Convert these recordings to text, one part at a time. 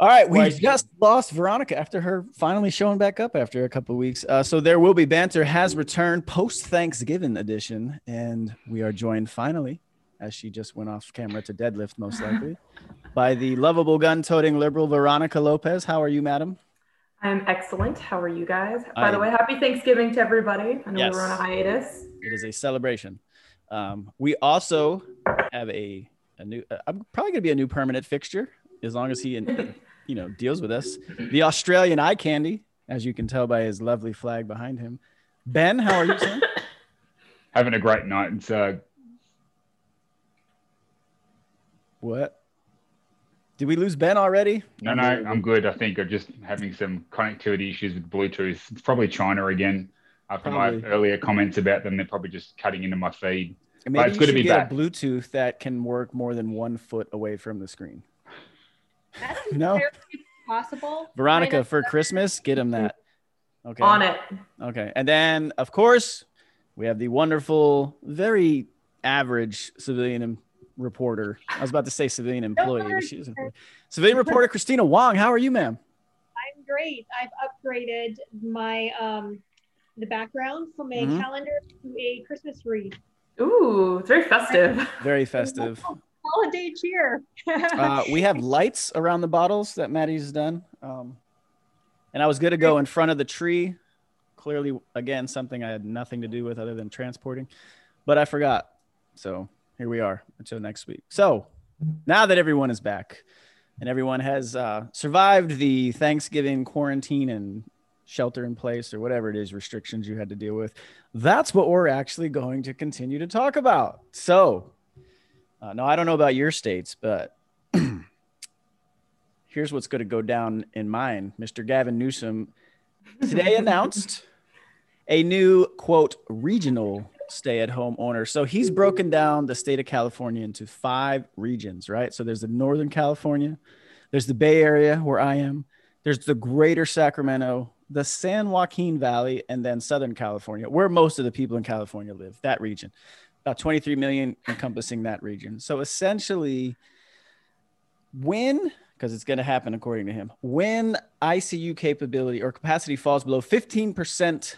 All right, we just lost Veronica after her finally showing back up after a couple weeks. Uh, so there will be banter has returned post Thanksgiving edition, and we are joined finally, as she just went off camera to deadlift, most likely, by the lovable gun-toting liberal Veronica Lopez. How are you, madam? I'm excellent. How are you guys? By I, the way, happy Thanksgiving to everybody. I know yes, we're on a hiatus. It is a celebration. Um, we also have a a new. Uh, I'm probably gonna be a new permanent fixture as long as he you know deals with us. The Australian eye candy, as you can tell by his lovely flag behind him. Ben, how are you? Having a great night. It's uh. What? Did we lose Ben already? No, no, I'm good. I think I'm just having some connectivity issues with Bluetooth. It's probably China again. After probably. my earlier comments about them, they're probably just cutting into my feed. maybe but it's good to be get back. a Bluetooth that can work more than one foot away from the screen. That's no possible. Veronica, for Christmas, get him that. Okay. On it. Okay. And then, of course, we have the wonderful, very average civilian reporter. I was about to say civilian employee, but she's civilian reporter Christina Wong. How are you, ma'am? I'm great. I've upgraded my um the background from a mm-hmm. calendar to a Christmas wreath. Ooh, it's very festive. Very festive. Holiday cheer. uh, we have lights around the bottles that Maddie's done. Um, and I was going to go in front of the tree. Clearly, again, something I had nothing to do with other than transporting, but I forgot. So here we are until next week. So now that everyone is back and everyone has uh, survived the Thanksgiving quarantine and shelter in place or whatever it is restrictions you had to deal with, that's what we're actually going to continue to talk about. So, uh, no, I don't know about your states, but here's what's going to go down in mine. Mr. Gavin Newsom today announced a new quote regional stay at home owner. So he's broken down the state of California into five regions, right? So there's the Northern California, there's the Bay Area where I am, there's the greater Sacramento, the San Joaquin Valley, and then Southern California, where most of the people in California live, that region. About 23 million encompassing that region. So essentially, when, because it's going to happen according to him, when ICU capability or capacity falls below 15%,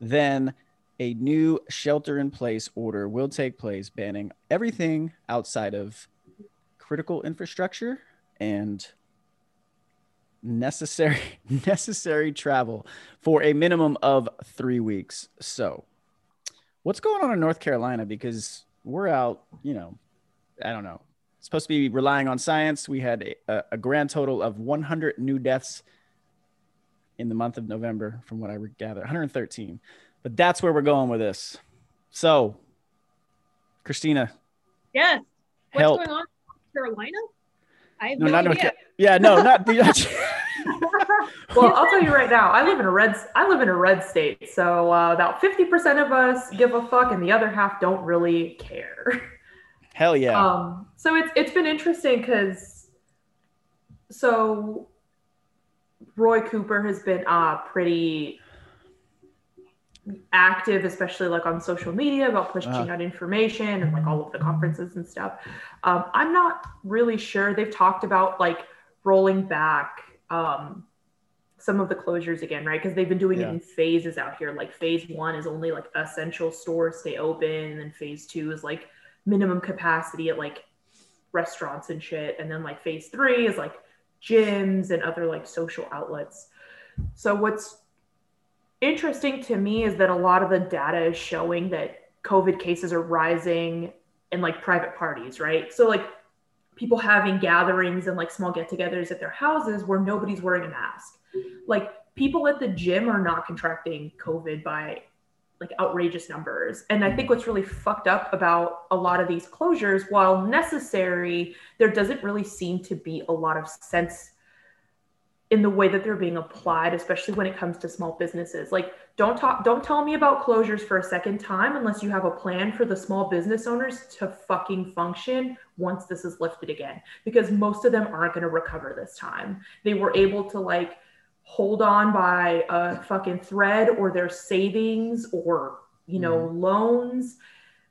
then a new shelter in place order will take place banning everything outside of critical infrastructure and necessary necessary travel for a minimum of 3 weeks. So, what's going on in North Carolina because we're out, you know, I don't know. It's supposed to be relying on science. We had a, a grand total of 100 new deaths in the month of November from what I gather, 113. But that's where we're going with this. So, Christina. Yes. What's help. going on in North Carolina? I have no, no not idea. yeah, no, not the. well, I'll tell you right now. I live in a red. I live in a red state, so uh, about fifty percent of us give a fuck, and the other half don't really care. Hell yeah. Um. So it's it's been interesting because, so, Roy Cooper has been uh pretty active, especially like on social media about pushing uh, out information and like all of the conferences and stuff. Um, I'm not really sure. They've talked about like rolling back um, some of the closures again, right? Because they've been doing yeah. it in phases out here. Like phase one is only like essential stores stay open, and then phase two is like minimum capacity at like restaurants and shit, and then like phase three is like gyms and other like social outlets. So what's interesting to me is that a lot of the data is showing that COVID cases are rising in like private parties, right? So like people having gatherings and like small get-togethers at their houses where nobody's wearing a mask. Like people at the gym are not contracting COVID by like outrageous numbers. And I think what's really fucked up about a lot of these closures, while necessary, there doesn't really seem to be a lot of sense in the way that they're being applied especially when it comes to small businesses like don't talk don't tell me about closures for a second time unless you have a plan for the small business owners to fucking function once this is lifted again because most of them aren't going to recover this time they were able to like hold on by a fucking thread or their savings or you know mm. loans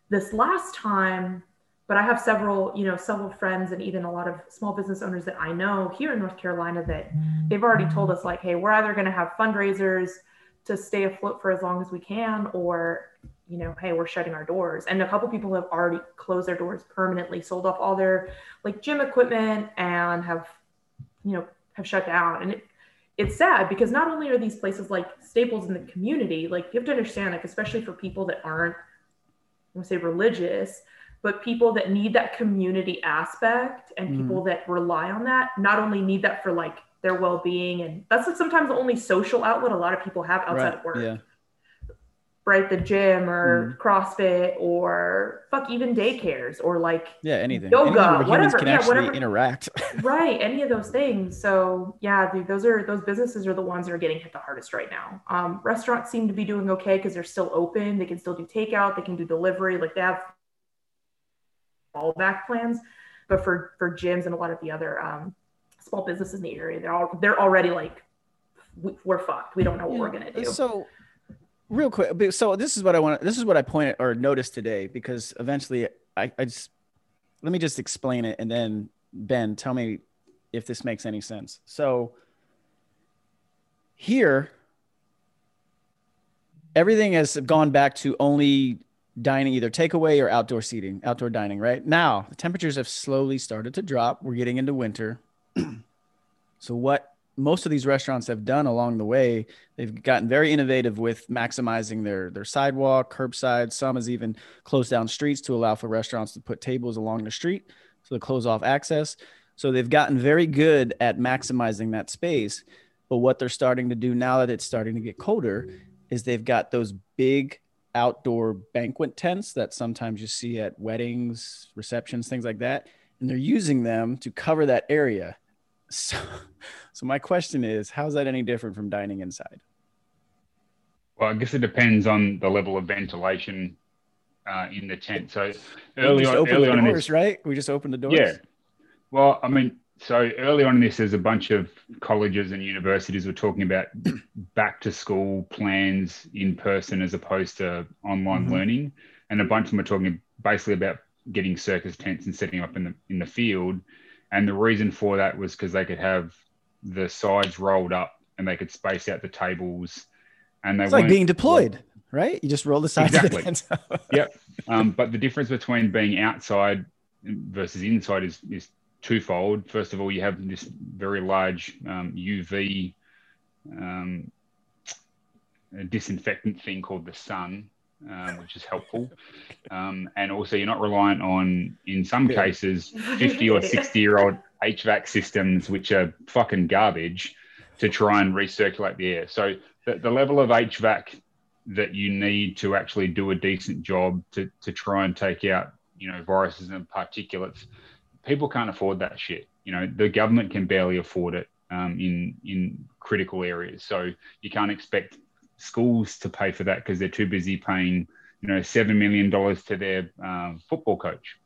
this last time but I have several, you know, several friends and even a lot of small business owners that I know here in North Carolina that they've already told us like, hey, we're either going to have fundraisers to stay afloat for as long as we can, or you know, hey, we're shutting our doors. And a couple people have already closed their doors permanently, sold off all their like gym equipment, and have, you know, have shut down. And it, it's sad because not only are these places like staples in the community, like you have to understand, like especially for people that aren't, I want to say religious, but people that need that community aspect and mm. people that rely on that not only need that for like their well-being and that's like sometimes the only social outlet a lot of people have outside right. of work yeah right the gym or mm. crossfit or fuck even daycares or like yeah anything yoga anything whatever can yeah actually whatever interact right any of those things so yeah dude those are those businesses are the ones that are getting hit the hardest right now um, restaurants seem to be doing okay because they're still open they can still do takeout they can do delivery like they have fallback plans. But for for gyms and a lot of the other um, small businesses in the area, they're all they're already like we're fucked. We don't know what yeah. we're gonna do. So real quick, so this is what I want. This is what I pointed or noticed today because eventually I, I just let me just explain it and then Ben, tell me if this makes any sense. So here everything has gone back to only dining either takeaway or outdoor seating, outdoor dining, right? Now, the temperatures have slowly started to drop. We're getting into winter. so, what most of these restaurants have done along the way, they've gotten very innovative with maximizing their their sidewalk, curbside. Some has even closed down streets to allow for restaurants to put tables along the street, so to close off access. So they've gotten very good at maximizing that space. But what they're starting to do now that it's starting to get colder is they've got those big outdoor banquet tents that sometimes you see at weddings, receptions, things like that. And they're using them to cover that area. So, so my question is, how's that any different from dining inside? Well, I guess it depends on the level of ventilation uh, in the tent. So early on, early on doors, this, right? We just opened the doors. Yeah. Well, I mean, so early on in this, there's a bunch of colleges and universities were talking about back to school plans in person as opposed to online mm-hmm. learning, and a bunch of them are talking basically about getting circus tents and setting up in the in the field. And the reason for that was because they could have the sides rolled up and they could space out the tables. And they it's like being deployed, right? You just roll the sides. Exactly. yep. Um, but the difference between being outside versus inside is is twofold. First of all, you have this very large um, UV um, disinfectant thing called the sun, um, which is helpful. Um, and also, you're not reliant on, in some cases, 50 or 60 year old HVAC systems, which are fucking garbage, to try and recirculate the air. So, the, the level of HVAC that you need to actually do a decent job to, to try and take out, you know, viruses and particulates people can't afford that shit. You know, the government can barely afford it um, in in critical areas. So you can't expect schools to pay for that because they're too busy paying, you know, seven million dollars to their um, football coach.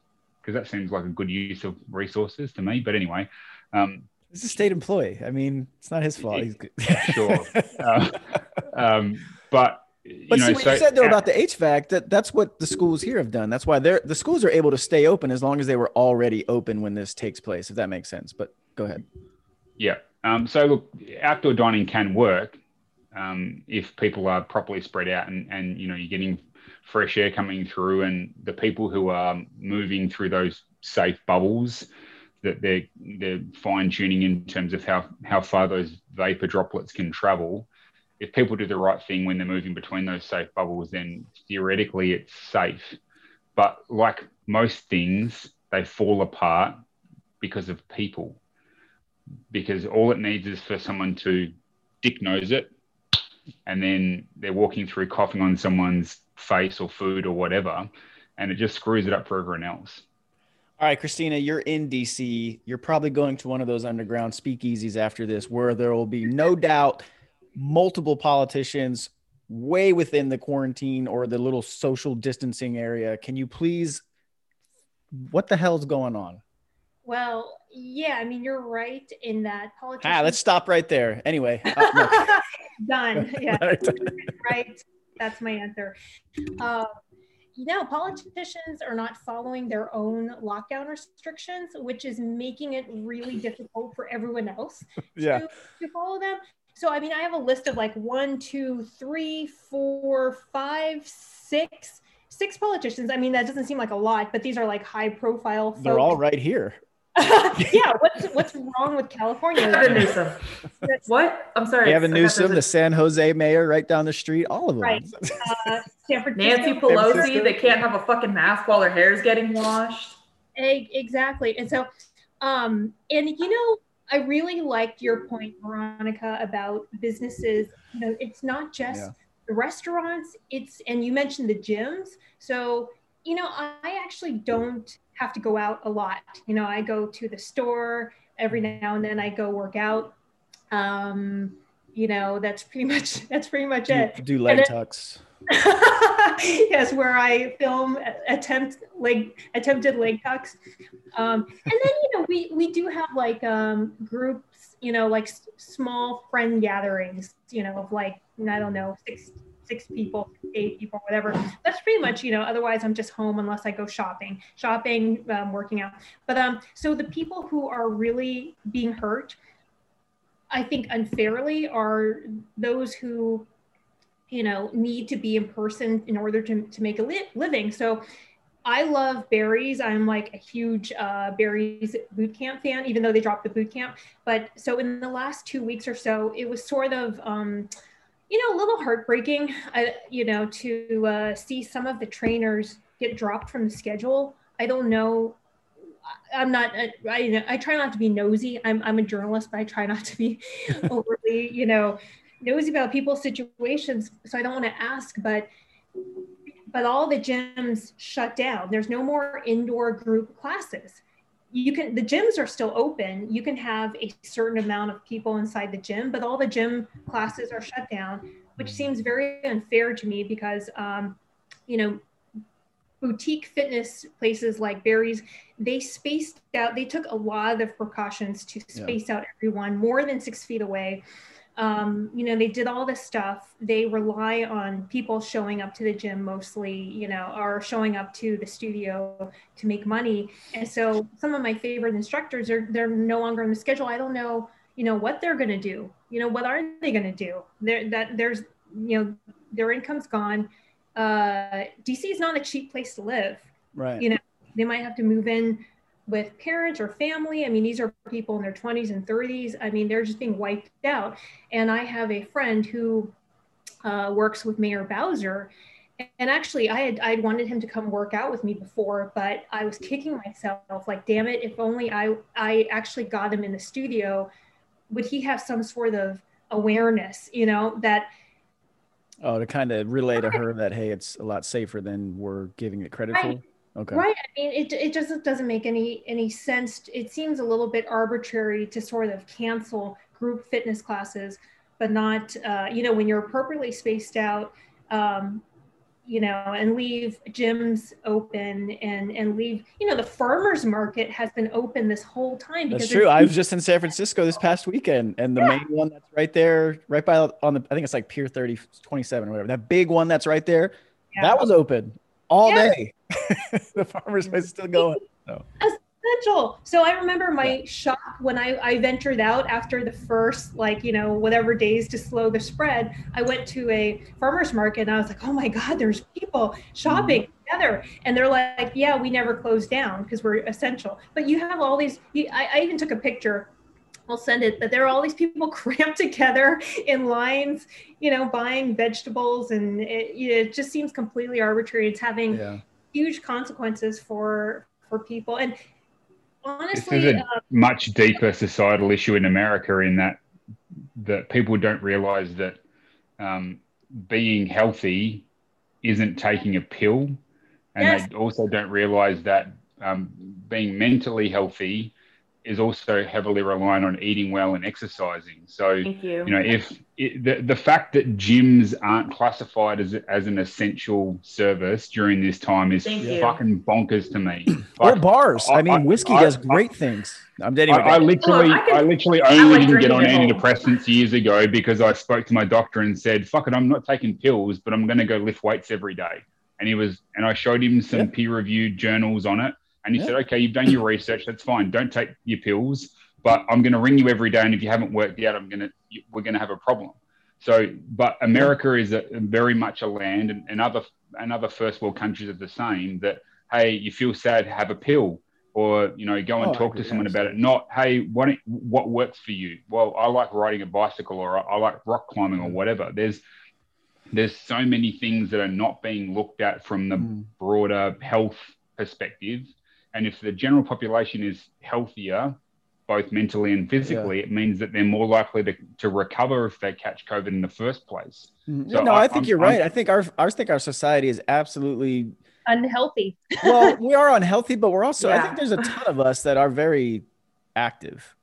Because that seems like a good use of resources to me. But anyway, um, he's a state employee. I mean, it's not his fault. sure, uh, um, but but know, see what so, you said though about the HVAC, that that's what the schools here have done. That's why they're the schools are able to stay open as long as they were already open when this takes place, if that makes sense. But go ahead. Yeah. Um, so look, outdoor dining can work um, if people are properly spread out and, and you know you're getting fresh air coming through and the people who are moving through those safe bubbles that they're they're fine tuning in terms of how how far those vapor droplets can travel if people do the right thing when they're moving between those safe bubbles, then theoretically it's safe. But like most things, they fall apart because of people. Because all it needs is for someone to dick nose it, and then they're walking through coughing on someone's face or food or whatever, and it just screws it up for everyone else. All right, Christina, you're in DC. You're probably going to one of those underground speakeasies after this where there will be no doubt multiple politicians way within the quarantine or the little social distancing area. Can you please, what the hell's going on? Well, yeah, I mean, you're right in that politicians. Ah, let's stop right there. Anyway, uh, done. Yeah, right. That's my answer. Uh, you know, politicians are not following their own lockdown restrictions, which is making it really difficult for everyone else Yeah. to, to follow them. So, I mean, I have a list of like one, two, three, four, five, six, six politicians. I mean, that doesn't seem like a lot, but these are like high profile folks. They're all right here. yeah. What's what's wrong with California? Gavin Newsom. What? I'm sorry. Gavin I thought Newsom, there the San Jose mayor, right down the street. All of them. Right. Uh, San Francisco. Nancy Francisco. Pelosi they can't have a fucking mask while her hair's getting washed. Exactly. And so, um, and you know, I really liked your point, Veronica, about businesses. You know, it's not just Yeah. the restaurants, it's, and you mentioned the gyms. So, you know, I actually don't have to go out a lot. You know, I go to the store every now and then, I go work out. Um, you know, that's pretty much, that's pretty much Do, it. do leg tucks. yes, where I film attempt leg attempted leg tucks. Um, and then you know we we do have like um, groups, you know, like s- small friend gatherings, you know, of like I don't know six six people, eight people, whatever. That's pretty much you know. Otherwise, I'm just home unless I go shopping, shopping, um, working out. But um, so the people who are really being hurt. I think unfairly are those who you know need to be in person in order to, to make a li- living so i love Barry's i'm like a huge uh, Barry's boot camp fan even though they dropped the boot camp but so in the last two weeks or so it was sort of um, you know a little heartbreaking uh, you know to uh, see some of the trainers get dropped from the schedule i don't know I'm not. I, I, I try not to be nosy. I'm, I'm a journalist, but I try not to be overly, you know, nosy about people's situations so i don't want to ask but but all the gyms shut down there's no more indoor group classes you can the gyms are still open you can have a certain amount of people inside the gym but all the gym classes are shut down which seems very unfair to me because um, you know boutique fitness places like Barry's, they spaced out, they took a lot of the precautions to Yeah. space out everyone more than six feet away. Um, you know, they did all this stuff. They rely on people showing up to the gym mostly, you know, or showing up to the studio to make money. And so some of my favorite instructors are they're no longer on the schedule. I don't know, you know, what they're gonna do. You know, what are they gonna do? There that there's you know, their income's gone. Uh DC is not a cheap place to live Right. you know they might have to move in with parents or family. I mean these are people in their 20s and 30s i mean they're just being wiped out. And i have a friend who uh, works with mayor bowser. And actually i had i'd wanted him to come work out with me before but i was kicking myself like damn it if only i i actually got him in the studio would he have some sort of awareness you know that Oh, to kind of relay to her that hey, it's a lot safer than we're giving it credit Right. for. Okay. Right. I mean, it, it just doesn't make any any sense. It seems a little bit arbitrary to sort of cancel group fitness classes, but not, uh, you know, when you're appropriately spaced out, um, you know, and leave gyms open and and leave, you know, the farmers market has been open this whole time. That's true. I was just in San Francisco this past weekend, and the main one that's right there, right by on the, I think it's like Pier 30, 27 or whatever. That big one that's right there, Yeah. that was open all Yeah. day. the farmers market's still going. So. essential. So I remember my shock when I, I ventured out after the first, like, you know, whatever days to slow the spread. I went to a farmer's market and I was like, oh my God, there's people shopping mm-hmm. together. And they're like, yeah, we never closed down because we're essential. But you have all these, you, I, I even took a picture. I'll send it, but there are all these people cramped together in lines, you know, buying vegetables, and it, it just seems completely arbitrary. It's having Yeah. huge consequences for for people and This honestly is a uh, much deeper societal issue in America in that that people don't realize that um, being healthy isn't taking a pill, and Yes. they also don't realize that um, being mentally healthy is also heavily reliant on eating well and exercising. So you. you know if it, the, the fact that gyms aren't classified as, as an essential service during this time is Thank you. fucking bonkers to me Or bars. I, I- mean, whiskey I- does I- great things. I'm I, anyway. I literally, Look, I I, literally only like didn't get on drinking at home. antidepressants years ago because I spoke to my doctor and said, "Fuck it, I'm not taking pills, but I'm going to go lift weights every day." and he was, and I showed him some Yeah. peer-reviewed journals on it, and he Yeah. said, "Okay, you've done your research. That's fine. Don't take your pills, but I'm going to ring you every day, and if you haven't worked out, I'm going to, we're going to have a problem." So, but America is a, very much a land, and, and other and other first world countries are the same. That hey, you feel sad, have a pill, or you know, go and Oh, talk to someone about it. Not hey, what what works for you? Well, I like riding a bicycle, or I, I like rock climbing, or whatever. There's there's so many things that are not being looked at from the Mm. broader health perspective. And if the general population is healthier, both mentally and physically, it means that they're more likely to, to recover if they catch COVID in the first place. Mhm. So no, I- I, think I'm- you're I'm- right. I think our I think our society is absolutely Unhealthy. well, we are unhealthy, but we're also I think there's a ton of us that are very active.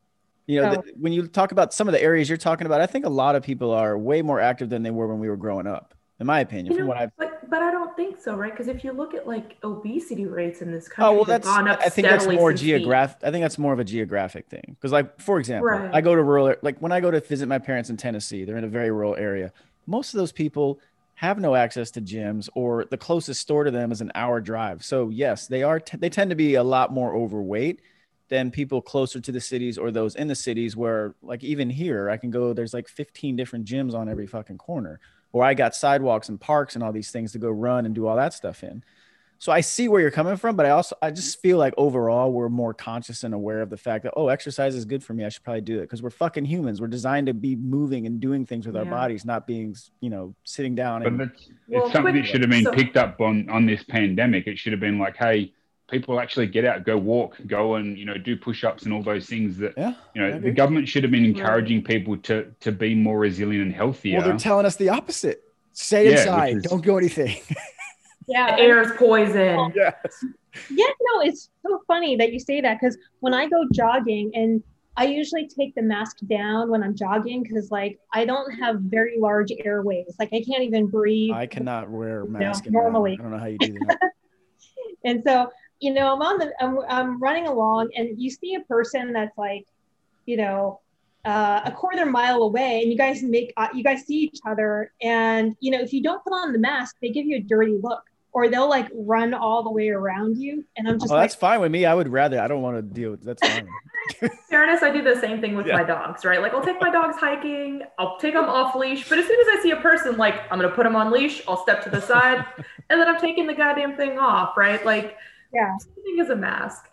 You know, Oh. the, when you talk about some of the areas you're talking about, I think a lot of people are way more active than they were when we were growing up, in my opinion. You From know, what I've but but I don't think so, right? Because if you look at like obesity rates in this oh, country, Oh well, that's. I think that's more geographic. I think that's more of a geographic thing. Because, like, for example, Right. I go to rural, like when I go to visit my parents in Tennessee, they're in a very rural area. Most of those people have no access to gyms, or the closest store to them is an hour drive. So, yes, they are. T- they tend to be a lot more overweight than people closer to the cities or those in the cities where, like, even here, I can go. There's like 15 different gyms on every fucking corner, or I got sidewalks and parks and all these things to go run and do all that stuff in. So I see where you're coming from, but I also I just feel like overall we're more conscious and aware of the fact that oh, exercise is good for me. I should probably do it because we're fucking humans. We're designed to be moving and doing things with our bodies, not being you know sitting down But and that's, Well, it's something quick- that should have been so- picked up on, on this pandemic. It should have been like, hey, people actually get out, go walk, go and, you know, do push-ups and all those things that, yeah. you know, agree. the government should have been hmm. encouraging people to, to be more resilient and healthier. Well, they're telling us the opposite. Stay Yeah, inside. is- Don't go anything. Yeah. air is poison. yes. Yeah, no, it's so funny that you say that because when I go jogging and I usually take the mask down when I'm jogging because like I don't have very large airways. Like I can't even breathe. I cannot wear a know, mask. in normally. I don't know how you do that. And so, you know, I'm on the I'm, I'm running along and you see a person that's like, you know, uh, a quarter mile away and you guys make uh, you guys see each other and you know if you don't put on the mask they give you a dirty look or they'll like run all the way around you and i'm just Oh, like that's fine with me. I would rather. I don't want to deal with. That's fine. fairness, I do the same thing with Yeah. my dogs, right? Like I'll take my dogs hiking, I'll take them off leash, but as soon as I see a person, like I'm gonna put them on leash, I'll step to the side, and then I'm taking the goddamn thing off, right? Like, Yeah. same thing as a mask.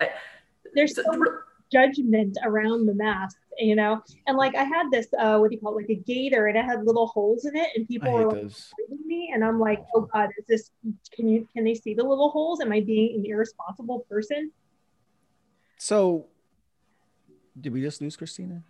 There's so much judgment around the mask you know and like i had this uh what do you call it like a gator and it had little holes in it and people were hate like those. me and i'm like oh god is this can you can they see the little holes am i being an irresponsible person So, did we just lose Christina?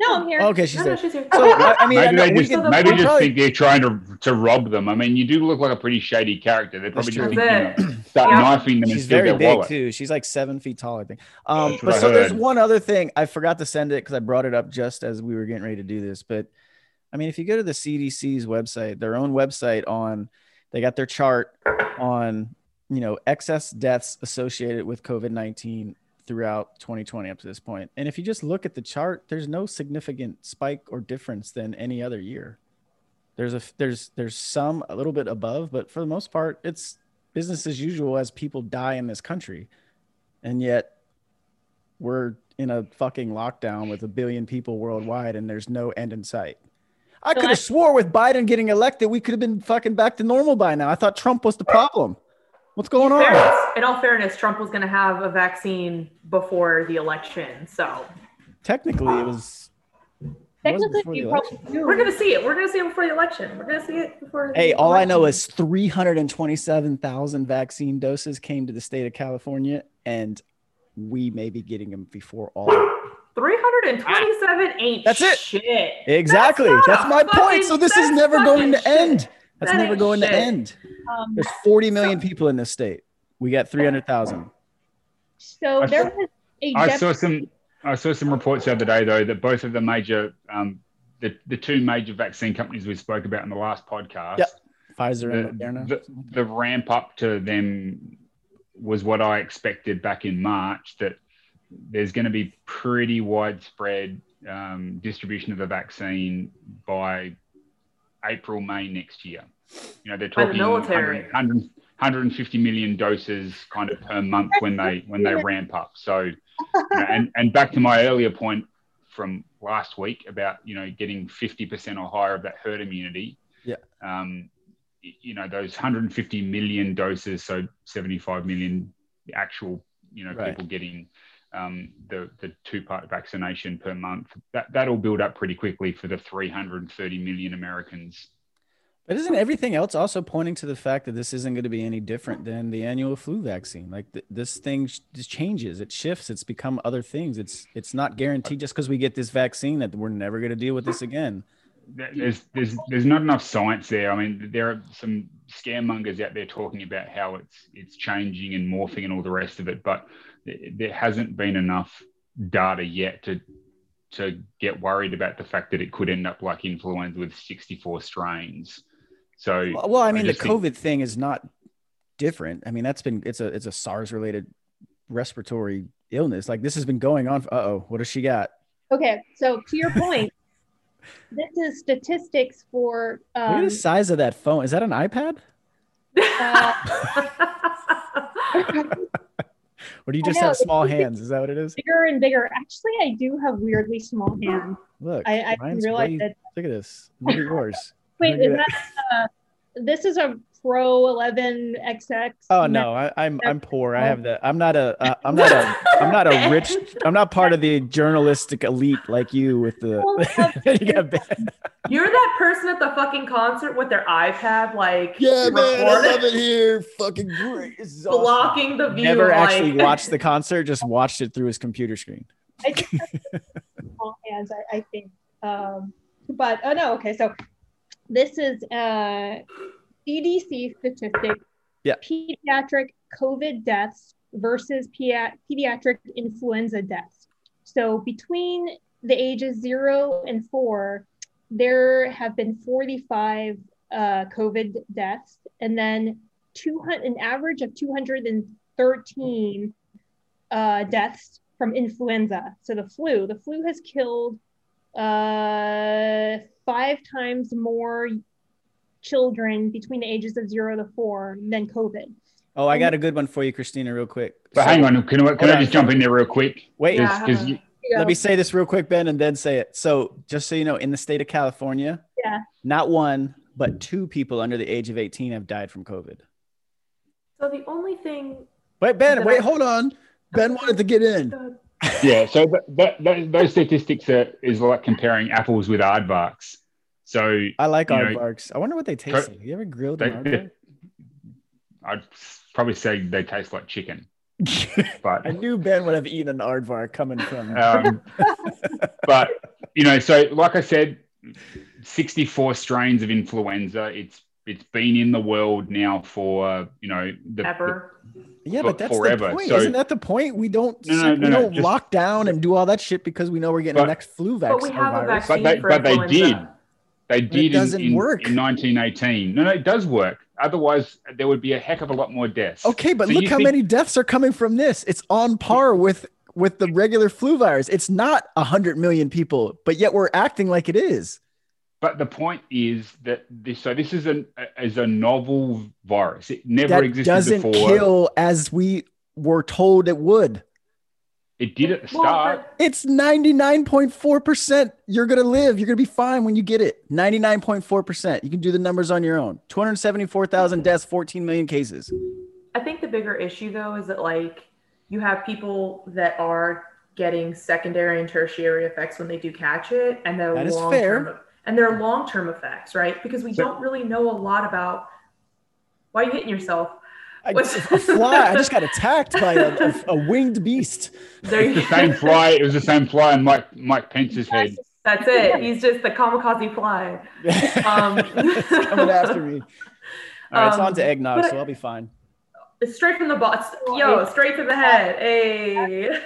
No i'm here Okay, she's No, there. no, she's here. So I, I mean, I maybe know they just, maybe point just probably- think they're trying to, to rob them. I mean, you do look like a pretty shady character. They're probably just true. thinking, you know, That's start Yeah. knifing them and She's steal very their big wallet. too. She's like seven feet tall, I think. Um, but I so there's one other thing I forgot to send it because I brought it up just as we were getting ready to do this. But I mean, if you go to the CDC's website, their own website on, they got their chart on, you know, excess deaths associated with COVID 19 throughout 2020 up to this point. And if you just look at the chart, there's no significant spike or difference than any other year. There's a there's there's some a little bit above, but for the most part, it's business as usual as people die in this country. And yet we're in a fucking lockdown with a billion people worldwide and there's no end in sight. I So could have swore with Biden getting elected, we could have been fucking back to normal by now. I thought Trump was the problem. What's going on? Fairness, in all fairness, Trump was going to have a vaccine before the election, so Technically, it was. it was technically before the you election. probably do we're going to see it. We're going to see it before the election. We're going to see it before. Hey, the all I know is 327,000 vaccine doses came to the state of California, and we may be getting them before all. 327 ain't That's it. shit. Exactly. not That's, my point. So this is never going to shit. end. That's That never ain't going to end. um, There's 40 million people in this state. We got 300,000. so I there saw- was a I saw some. I saw some reports the other day though that both of the major, um, the the two major vaccine companies we spoke about in the last podcast, Yep. Pfizer the, and Moderna. the, the ramp up to them was what I expected back in March. That there's going to be pretty widespread um, distribution of the vaccine by April, May next year. You know, they're By the talking military. 100, 150 million doses kind of per month when they when they ramp up. So, you know, and and back to my earlier point from last week about you know getting 50% or higher of that herd immunity. Yeah. Um, you know those 150 million doses, so 75 million actual you know Right. people getting um, the the two part vaccination per month. That that'll build up pretty quickly for the 330 million Americans. But isn't everything else also pointing to the fact that this isn't going to be any different than the annual flu vaccine? Like th- this thing sh- just changes, it shifts, it's become other things. It's it's not guaranteed just because we get this vaccine that we're never going to deal with this again. There's there's there's not enough science there. I mean, there are some scaremongers out there talking about how it's it's changing and morphing and all the rest of it, but there hasn't been enough data yet to to get worried about the fact that it could end up like influenza with 64 strains. So Well, well, I mean, the just think- COVID thing is not different. I mean, that's been it's a it's a SARS related respiratory illness. Like this has been going on. Uh oh, what does she got? Okay, so to your point, this is statistics for Look at um, the size of that phone. Is that an iPad? Or do you just have small hands? Is that what it is? bigger and bigger. Actually, I do have weirdly small hands. Look, I, I didn't realize that. Look at this. Look at yours. Wait, is that uh, this is a Pro 11 XX? Oh no, I, I'm I'm poor. I have the. I'm not a. Uh, I'm not a. I'm not a rich. I'm not part of the journalistic elite like you with the. you got bad- You're that person at the fucking concert with their iPad, like yeah, man, I recording- love it here. Fucking great. This awesome. blocking the view. Never like, actually watched the concert. Just watched it through his computer screen. I just have small hands, I, I think. Um, but oh no, okay. So this is uh, CDC statistics. Yeah. Pediatric COVID deaths versus pedi- pediatric influenza deaths. So between the ages zero and four, there have been 45 uh, COVID deaths, and then 200, an average of 213 uh, deaths from influenza. So the flu, the flu has killed uh, five times more children between the ages of zero to four than COVID. Oh, I got a good one for you, Christina, real quick. But So- hang on, can I, can I just jump in there real quick? Wait, Yeah. Because you, let me say this real quick, Ben, and then say it. So, just so you know, in the state of California, Yeah. not one, but two people under the age of 18 have died from COVID. So the only thing. Wait, Ben, wait, I- hold on. Ben wanted to get in. yeah, so that, that, that, those statistics are, is like comparing apples with aardvarks. So I like You know, aardvarks. I wonder what they taste Co- like. You ever grilled they, an aardvark? I'd probably say they taste like chicken, but I knew Ben would have eaten an aardvark coming from. um, but you know, so like I said, 64 strains of influenza. It's it's been in the world now for you know the, Ever. yeah, but that's forever. the point. So- Isn't that the point? We don't No, no, no, no, don't just- lock down and do all that shit because we know we're getting But- the next flu But we vaccine. have a virus. vaccine But they- for but they did. They did in- doesn't in, work. in 1918. No, no, it does work. Otherwise, there would be a heck of a lot more deaths. Okay, but So look how think- many deaths are coming from this. It's on par with with the regular flu virus. It's not a hundred million people, but yet we're acting like it is. But the point is that this. So this is an is a novel virus. It never that existed doesn't before. kill as we were told it would. It did at the start. It's 99.4%. You're going to live. You're going to be fine when you get it. 99.4%. You can do the numbers on your own. 274,000 deaths, 14 million cases. I think the bigger issue though is that like you have people that are getting secondary and tertiary effects when they do catch it, and their That is long fair. term and their long term effects, right? Because we So- don't really know a lot about why are you hitting yourself. I, What's- a fly. I just got attacked by a, a, a winged beast. There It's you the same fly. It was the same fly on Mike Mike Pence's head. That's it. He's just the kamikaze fly. Um, It's coming after me. All right, it's Um, on to eggnog, but- so I'll be fine. Straight from the box. Yo, straight to the head. Hey.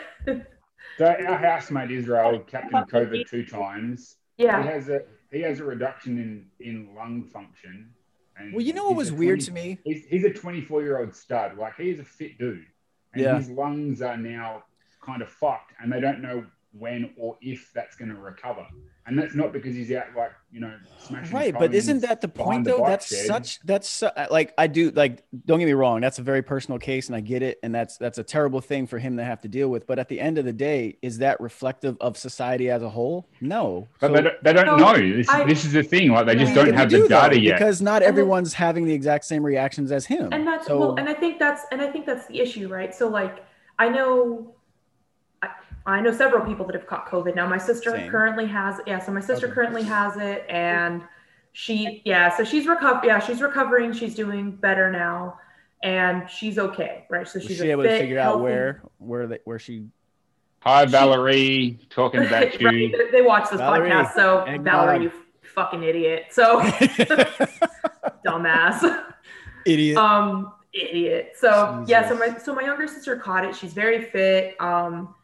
So our housemate Israel captured COVID two times. Yeah. He has a he has a reduction in in lung function. And Well, you know what was a weird to me? He's, he's a 24 year old stud. Like he is a fit dude. And Yeah. his lungs are now kind of fucked and they don't know when or if that's going to recover. And that's not because he's out like you know smashing. Right, but isn't that the point behind the though? That's shed. such that's su- uh, like I do like. Don't get me wrong. That's a very personal case, and I get it, and that's that's a terrible thing for him to have to deal with. But at the end of the day, is that reflective of society as a whole? No. But So- they don't, they don't No, know. This, I- this is the thing. Like they just Yeah, don't have do, the data though, yet. because not And then- everyone's having the exact same reactions as him. and that's so, well and i think that's and i think that's the issue right so like i know I, I know several people that have caught covid now my sister Same. currently has yeah so my sister Okay. currently has it and she yeah so she's recovered yeah she's recovering she's doing better now and she's okay right so was she's she a able to fit, figure out where where they, where she Hi, Valerie, talking about Right, you. they- they watch this Valerie, podcast so egg valerie dog. you fucking idiot so dumbass idiot? um idiot so yeah so my so my younger sister caught it she's very fit um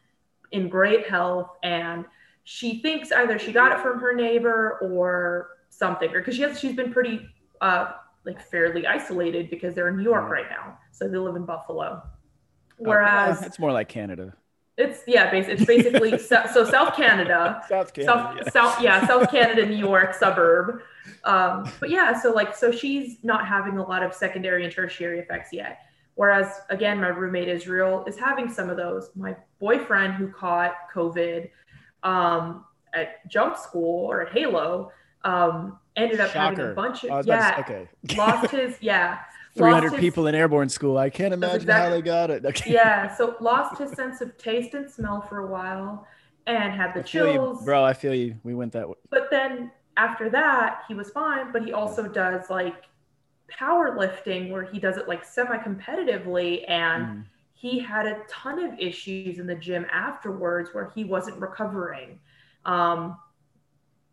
in great health and she thinks either she got it from her neighbor or something or because she has she's been pretty uh like fairly isolated because they're in new york right now so they live in buffalo Oh, whereas well, it's more like Canada. it's yeah it's basically so, so south canada South South, South, yeah, South Canada, New York suburb. Um, but yeah, so like, so she's not having a lot of secondary and tertiary effects yet. Whereas, again, my roommate Israel is having some of those. My boyfriend, who caught COVID um, at jump school or at Halo, um, ended up having a bunch of yeah, to okay. lost his yeah, 300 his- people in airborne school. I can't imagine how they got it. Okay. yeah. So lost his sense of taste and smell for a while, and had the feel you, chills. bro. I feel you. We went that way. But then after that, he was fine, but he also does like powerlifting where he does it like semi competitively. And Mm. he had a ton of issues in the gym afterwards where he wasn't recovering um,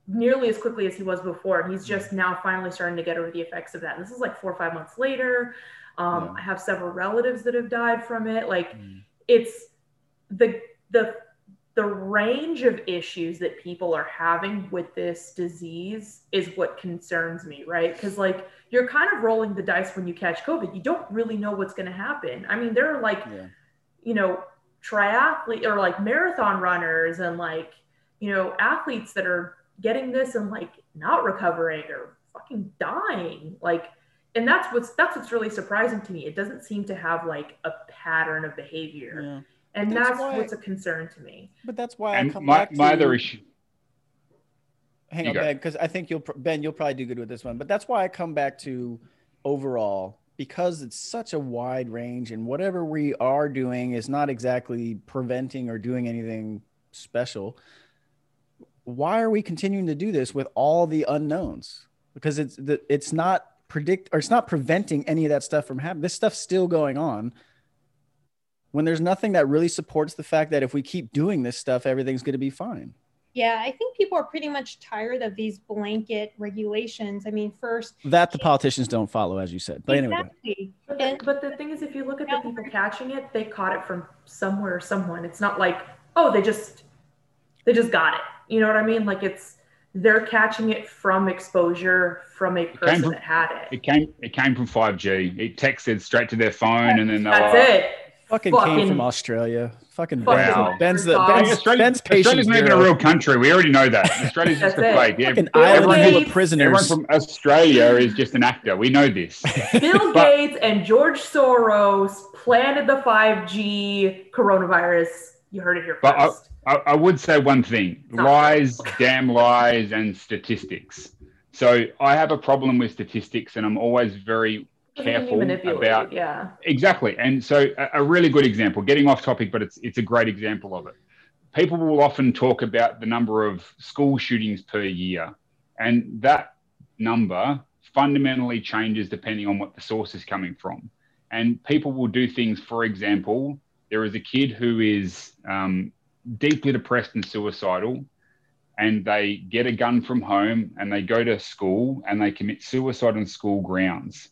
nearly as quickly as he was before. And he's just now finally starting to get over the effects of that. And this is like four or five months later. Um, Yeah. I have several relatives that have died from it. Like, Mm. it's the the the range of issues that people are having with this disease is what concerns me right? Because like you're kind of rolling the dice when you catch covid. You don't really know what's going to happen. I mean there are like Yeah. you know triathlete or like marathon runners and like you know athletes that are getting this and like not recovering or fucking dying like and that's what's that's what's really surprising to me. It doesn't seem to have like a pattern of behavior. Yeah. And That's that's, why- what's a concern to me. But that's why I And come my, back to my other issue. hang You on. Ben, because I think you'll Ben, you'll probably do good with this one. But that's why I come back to overall because it's such a wide range, and whatever we are doing is not exactly preventing or doing anything special. Why are we continuing to do this with all the unknowns? Because it's the, it's not predict or it's not preventing any of that stuff from happening. This stuff's still going on. When there's nothing that really supports the fact that if we keep doing this stuff, everything's going to be fine. Yeah, I think people are pretty much tired of these blanket regulations. I mean, first, that the politicians don't follow, as you said. But anyway, exactly. But the, but the thing is, if you look at the people catching it, they caught it from somewhere someone. It's not like, oh, they just they just got it. You know what I mean? Like it's they're catching it from exposure from a person from- that had it. It came. It came from 5G. It texted straight to their phone, and then they That's were, it. Fucking, came from Australia. Fucking Fucking Wow. Ben's the Hey, Hey, Ben's, Australia, Ben's patient Australia's not even a real country. We already know that. Australia's just a fake. Yeah, Fucking Bill island full of Gates- everyone from Australia is just an actor. We know this. Bill But- Gates and George Soros planted the 5G coronavirus. You heard it here But I- first. I, I would say one thing: Not lies, damn lies, and statistics. So I have a problem with statistics, and I'm always very It can be careful about yeah. Exactly. And so a, a really good example, getting off topic, but it's it's a great example of it. People will often talk about the number of school shootings per year, and that number fundamentally changes depending on what the source is coming from. And people will do things, for example, there is a kid who is um, deeply depressed and suicidal, and they get a gun from home and they go to school and they commit suicide on school grounds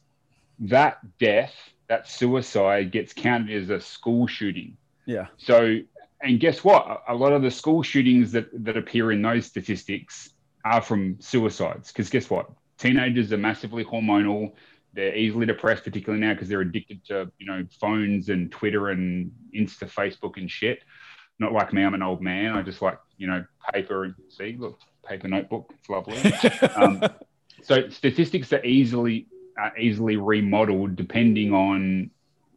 that death, that suicide gets counted as a school shooting. Yeah. So, and guess what? A lot of the school shootings that, that appear in those statistics are from suicides. Because guess what? Teenagers are massively hormonal. They're easily depressed, particularly now because they're addicted to, you know, phones and Twitter and Insta, Facebook and shit not like me. I'm an old man. I just like you know paper and see look paper notebook. It's lovely. um, so statistics are easily uh, easily remodeled depending on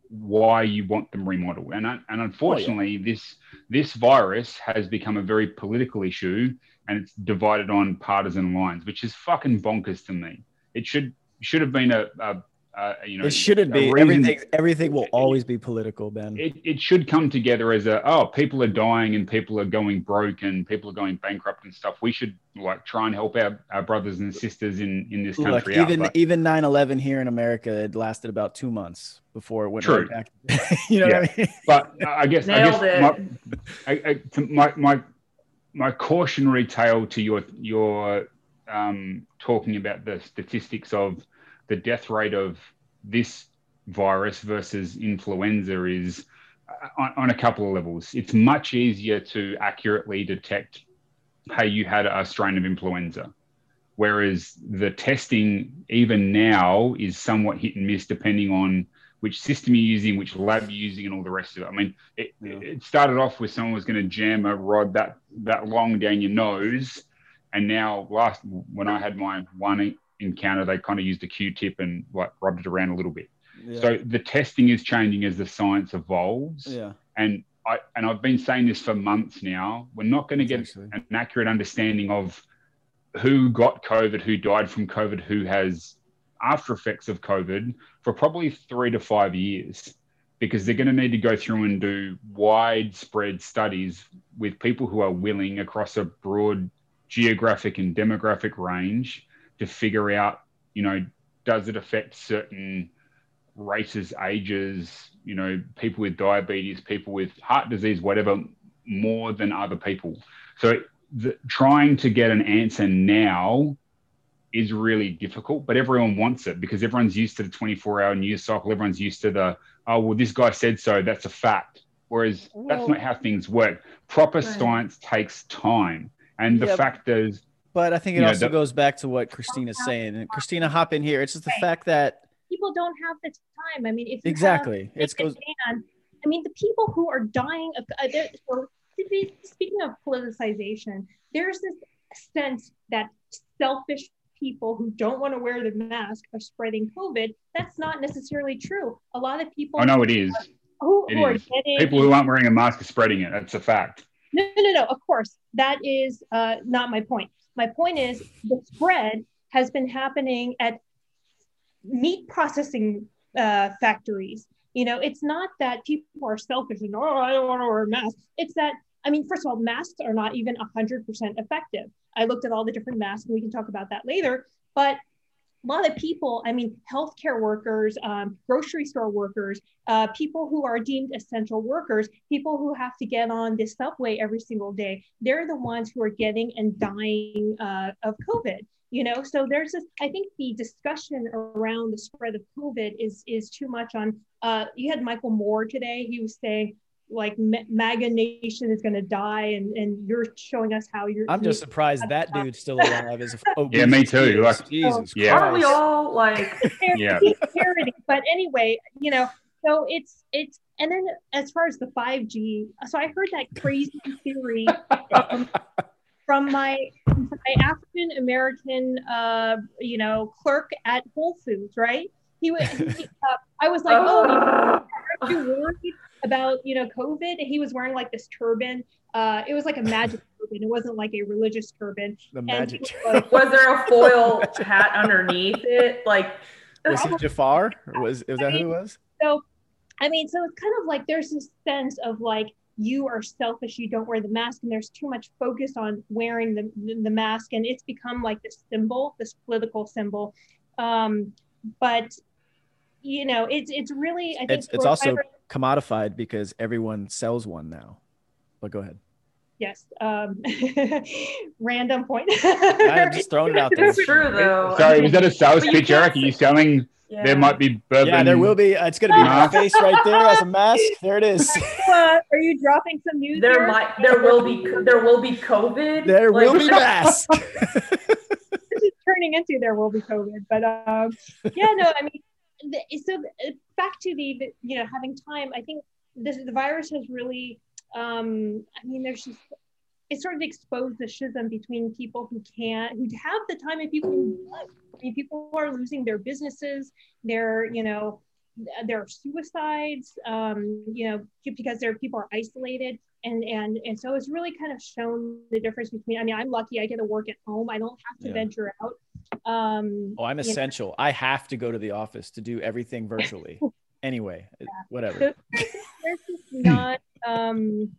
why you want them remodeled. And and unfortunately, oh, yeah. this this virus has become a very political issue, and it's divided on partisan lines, which is fucking bonkers to me. It should should have been a, a uh, you know, it shouldn't be. Everything everything will always be political, Ben. It, it should come together as a oh, people are dying and people are going broke and people are going bankrupt and stuff. We should like try and help our, our brothers and sisters in in this country. Look, even out, even 9-11 here in America, it lasted about two months before it went true. Right back. you know yeah. what I mean? But I guess I guess my, I, I, my my my cautionary tale to your your um, talking about the statistics of the death rate of this virus versus influenza is uh, on, on, a couple of levels. It's much easier to accurately detect, hey, you had a strain of influenza. Whereas the testing, even now, is somewhat hit and miss depending on which system you're using, which lab you're using, and all the rest of it. I mean, it, yeah. it started off with someone was going to jam a rod that that long down your nose, and now last when I had my one encounter, they kind of used a Q-tip and like rubbed it around a little bit. Yeah. So the testing is changing as the science evolves. Yeah. And I and I've been saying this for months now. We're not going to get Actually. an accurate understanding of who got COVID, who died from COVID, who has after effects of COVID for probably three to five years because they're going to need to go through and do widespread studies with people who are willing across a broad geographic and demographic range to figure out, you know, does it affect certain races, ages, you know, people with diabetes, people with heart disease, whatever, more than other people. So the, trying to get an answer now is really difficult, but everyone wants it because everyone's used to the 24 hour news cycle. Everyone's used to the, oh, well, this guy said so. That's a fact. Whereas well, that's not how things work. Proper right. science takes time. And the fact is, but I think it also know, goes back to what Christina's saying. And Christina, hop in here. It's just the fact that people don't have the time. I mean, if exactly, it's goes. Man, I mean, the people who are dying of uh, speaking of politicization, there's this sense that selfish people who don't want to wear the mask are spreading COVID. That's not necessarily true. A lot of people. Oh no, it is. Who, who is. Getting, people who aren't wearing a mask are spreading it. That's a fact. No, no, no. Of course, that is uh, not my point. My point is the spread has been happening at meat processing uh, factories. You know, it's not that people are selfish and, oh, I don't want to wear a mask. It's that, I mean, first of all, masks are not even 100% effective. I looked at all the different masks and we can talk about that later. But a lot of people, I mean, healthcare workers, um, grocery store workers, uh, people who are deemed essential workers, people who have to get on the subway every single day, they're the ones who are getting and dying uh, of COVID. You know, so there's this. I think the discussion around the spread of COVID is is too much on. Uh, you had Michael Moore today. He was saying like MAGA nation is going to die, and and you're showing us how you're. I'm just surprised that dude's still alive. As a yeah, me too. Like Jesus, yeah. Aren't we all like yeah? Parody. But anyway, you know, so it's it's and then as far as the 5G, so I heard that crazy theory um, from my from my African American, uh, you know, clerk at Whole Foods, right? He was. Uh, I was like, oh, aren't you worried about you know COVID. He was wearing like this turban. Uh, it was like a magic turban. It wasn't like a religious turban. The magic. Was, was there a foil hat underneath it? Like was he Jafar? Was was that I mean, who it was? So, I mean, so it's kind of like there's this sense of like you are selfish, you don't wear the mask, and there's too much focus on wearing the the mask, and it's become like this symbol, this political symbol. Um, but you know, it's it's really I think it's, it's also commodified because everyone sells one now. But go ahead. Yes. Um, random point. I'm just throwing it out there. It's true though. Sorry, was that a sales pitch, Eric? Are you selling? Yeah. There might be bourbon. Yeah, there will be. Uh, it's going to be my face right there as a mask. There it is. Uh, are you dropping some news? There here? might. There will be. There will be COVID. There like, will be masks. this is turning into there will be COVID, but um, yeah, no, I mean, so uh, back to the, the, you know having time i think this the virus has really um, I mean, there's just it sort of exposed the schism between people who can't, who have the time and people who I mean, people who are losing their businesses, their, you know, there are suicides, um, you know, because there people are isolated. And, and, and so it's really kind of shown the difference between, I mean, I'm lucky I get to work at home. I don't have to Yeah. venture out. Um, Oh, I'm you know, essential. I have to go to the office to do everything virtually. anyway, whatever. So there's just not um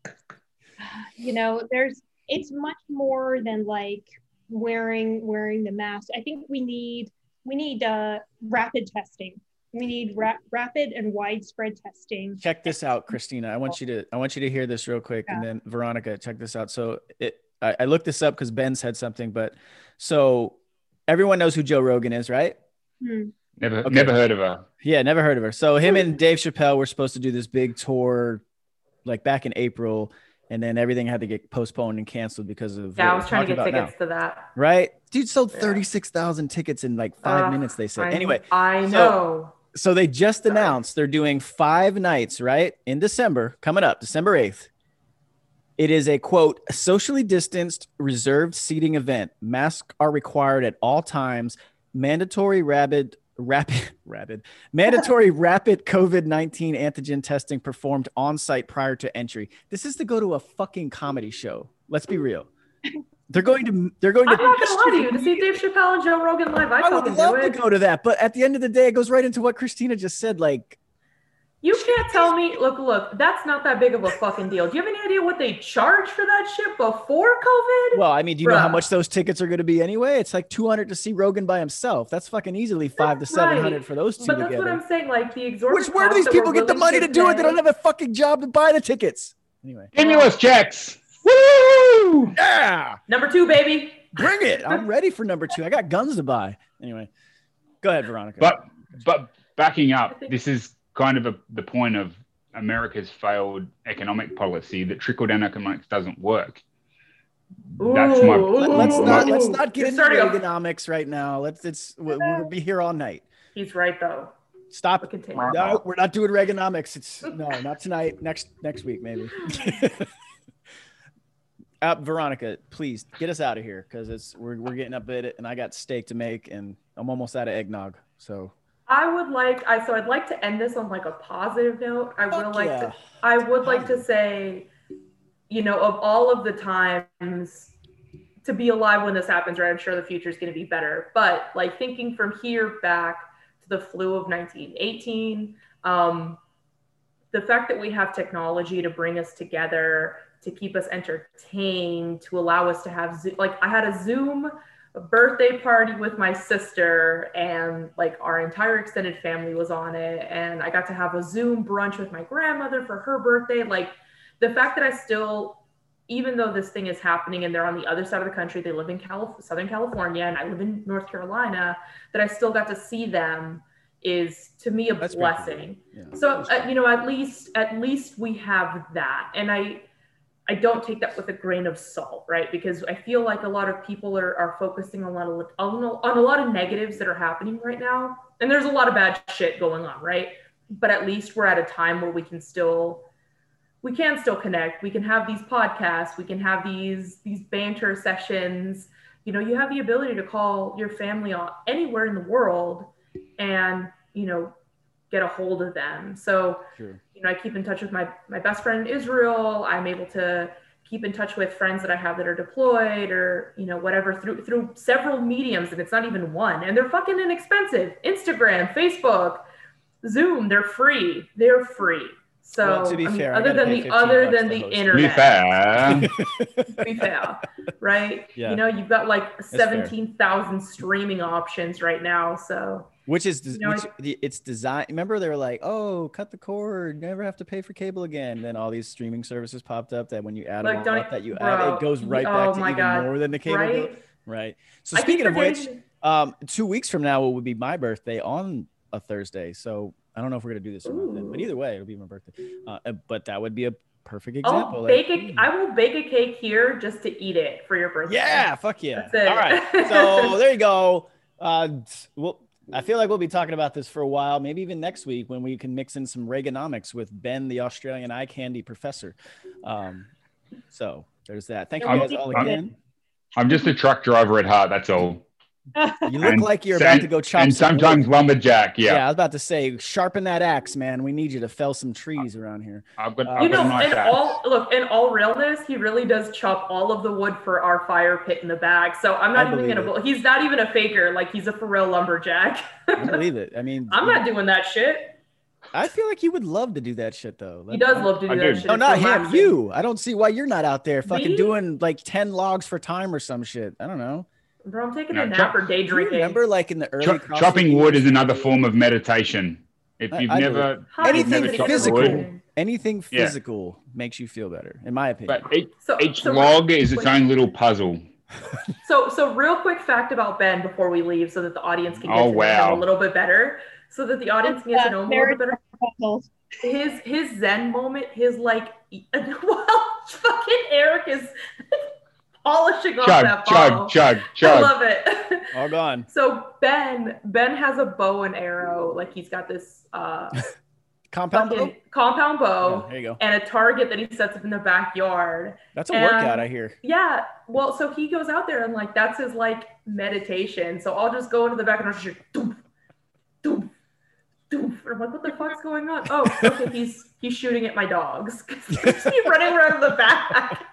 you know there's it's much more than like wearing wearing the mask. I think we need we need uh rapid testing. We need ra- rapid and widespread testing. Check this out christina. I want you to i want you to hear this real quick and then veronica check this out. So it i, I looked this up because ben said something but so everyone knows who joe rogan is right Hmm. Never, Okay. never heard of her. yeah never heard of her so him and dave chappelle were supposed to do this big tour like back in april and then everything had to get postponed and canceled because of Yeah, what I was we're trying to get about now, tickets to that. right dude sold Yeah. 36000 tickets in like five Uh, minutes they said I- anyway I know. so they just announced they're doing five nights right in december coming up december 8th it is a quote socially distanced reserved seating event. Masks are required at all times. Mandatory rapid rapid rapid mandatory rapid covid-19 antigen testing performed on site prior to entry. This is to go to a fucking comedy show. Let's be real. They're going to they're going to I'm not gonna lie to you. To see Dave Chappelle and Joe Rogan live, I, I would love to go to that, but at the end of the day, it goes right into what Christina just said. Like, You can't tell me. Look, look. That's not that big of a fucking deal. Do you have any idea what they charge for that shit before COVID? well, I mean, do you know how much those tickets are going to be anyway? It's like 200 to see Rogan by himself. That's fucking easily five That's to 700 right. for those two but that's what. I'm saying. Like the exorbitant. Which, where do these people get the money to do it? They don't have a fucking job to buy the tickets. Anyway, Stimulus checks. Woo! yeah, Number two, baby. bring it. I'm ready for number two. I got guns to buy. Anyway, go ahead, Veronica. But but backing up, this is kind of a, the point of America's failed economic policy that trickle down economics doesn't work. That's my- Ooh. Let, us not let's not get You're into starting a- Reaganomics right now. Let's it's we- we'll be here all night. He's right though. Stop But continue. No, we're not doing Reaganomics. It's no, not tonight. Next next week maybe. uh, Veronica, please get us out of here because it's we're, we're getting up at it, and I got steak to make, and I'm almost out of eggnog. So I would like. I so I'd like to end this on like a positive note. I Fuck will like yeah. to. I would like to say, you know, of all of the times to be alive when this happens, right? I'm sure the future is going to be better. But like thinking from here back to the flu of 1918, um, the fact that we have technology to bring us together, to keep us entertained, to allow us to have like I had a Zoom birthday party with my sister and like our entire extended family was on it and I got to have a Zoom brunch with my grandmother for her birthday like the fact that I still even though this thing is happening and they're on the other side of the country they live in Calif- Southern California and I live in North Carolina that I still got to see them is to me a That's pretty cool. blessing yeah. so uh, you know at least at least we have that and i i don't take that with a grain of salt right? Because i feel like a lot of people are, are focusing on a lot of on, on a lot of negatives that are happening right now. And there's a lot of bad shit going on right? But at least we're at a time where we can still we can still connect. We can have these podcasts. We can have these these banter sessions. You know you have the ability to call your family on anywhere in the world and you know get a hold of them. So Sure. You know i keep in touch with my my best friend in israel i'm able to keep in touch with friends that i have that are deployed or you know whatever through through several mediums and it's not even one and they're fucking inexpensive instagram facebook zoom they're free they're free so Well, to be I mean, fair, other than the other than the host. To be internet fair, to be fair, right? Yeah. You know, you've got like fair. 17,000 streaming options right now. So, Which is You know, which, it's designed. Remember, they were like, "Oh, cut the cord, never have to pay for cable again." Then all these streaming services popped up that when you add Like, up, that you bro, add, it goes right oh back to even God, more than the cable bill. right? Right. So I speaking of which, um, two weeks from now it would be my birthday on a Thursday. So I don't know if we're gonna do this or not. Then, but either way, it'll be my birthday. Uh, uh, but that would be a perfect I'll example. like, bake a, hmm. I will bake a cake here just to eat it for your birthday. Yeah, fuck yeah. That's it. All right. So there you go. Uh, well, I feel like we'll be talking about this for a while, maybe even next week when we can mix in some Reaganomics with Ben, the Australian eye candy professor. Um, so there's that. Thank you I'm- guys all I'm- again. I'm just a truck driver at heart. That's all. You look And- like you're about to go chop and some wood. sometimes lumberjack. Yeah. Yeah, I was about to say, sharpen that axe, man. We need you to fell some trees around here. I've got. Uh, I've You know, in axe. all look, in all realness, he really does chop all of the wood for our fire pit in the back. So I'm not I even believe gonna. it. He's not even a faker. Like he's a for real lumberjack. I believe it. I mean, I'm not doing that shit. I feel like you would love to do that shit though. He does love to do I that do. shit. No, not him. relaxing. You. I don't see why you're not out there fucking Me? doing like 10 logs for time or some shit. I don't know. Bro, I'm taking No, a nap chop- or day Do drinking. remember like in the early Cho- CrossFit chopping wood is another form of meditation. If you've I do never, anything never Anthony. chopped physical. wood, Anything Yeah. physical makes you feel better, in my opinion. but each, So, each so log is its own little puzzle. So, so real quick fact about Ben before we leave, so that the audience can get Oh, to know wow. him a little bit better. So that the audience can get to know him a little bit better. Puzzles. His his Zen moment, his like, well, fucking Eric is polishing off Chug, that bottle. chug, chug, I love it. All gone. so Ben Ben has a bow and arrow, like he's got this uh Compound bow? compound Yeah, bow there you go. and a target that he sets up in the backyard. That's a and- workout, I hear. Yeah, well, so he goes out there and like that's his like meditation. So I'll just go into the back and I'll just shoot, doom, doom, doom. And I'm like, what the fuck's going on? Oh, okay, he's he's shooting at my dogs. he's running around the back,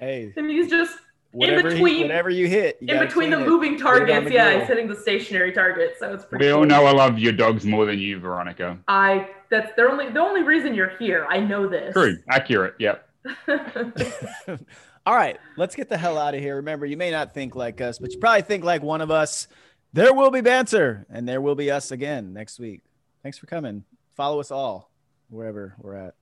Hey, and he's just whatever, he- between- whatever you hit, you in between the it. moving Get it on targets. the Yeah, grill. he's hitting the stationary target. So it's pretty. We all cool. know I love your dogs more than you, Veronica. I that's the only the only reason you're here. I know this. True, accurate. Yep. All right, let's get the hell out of here. Remember, you may not think like us, but you probably think like one of us. There will be banter, and there will be us again next week. Thanks for coming. Follow us all wherever we're at.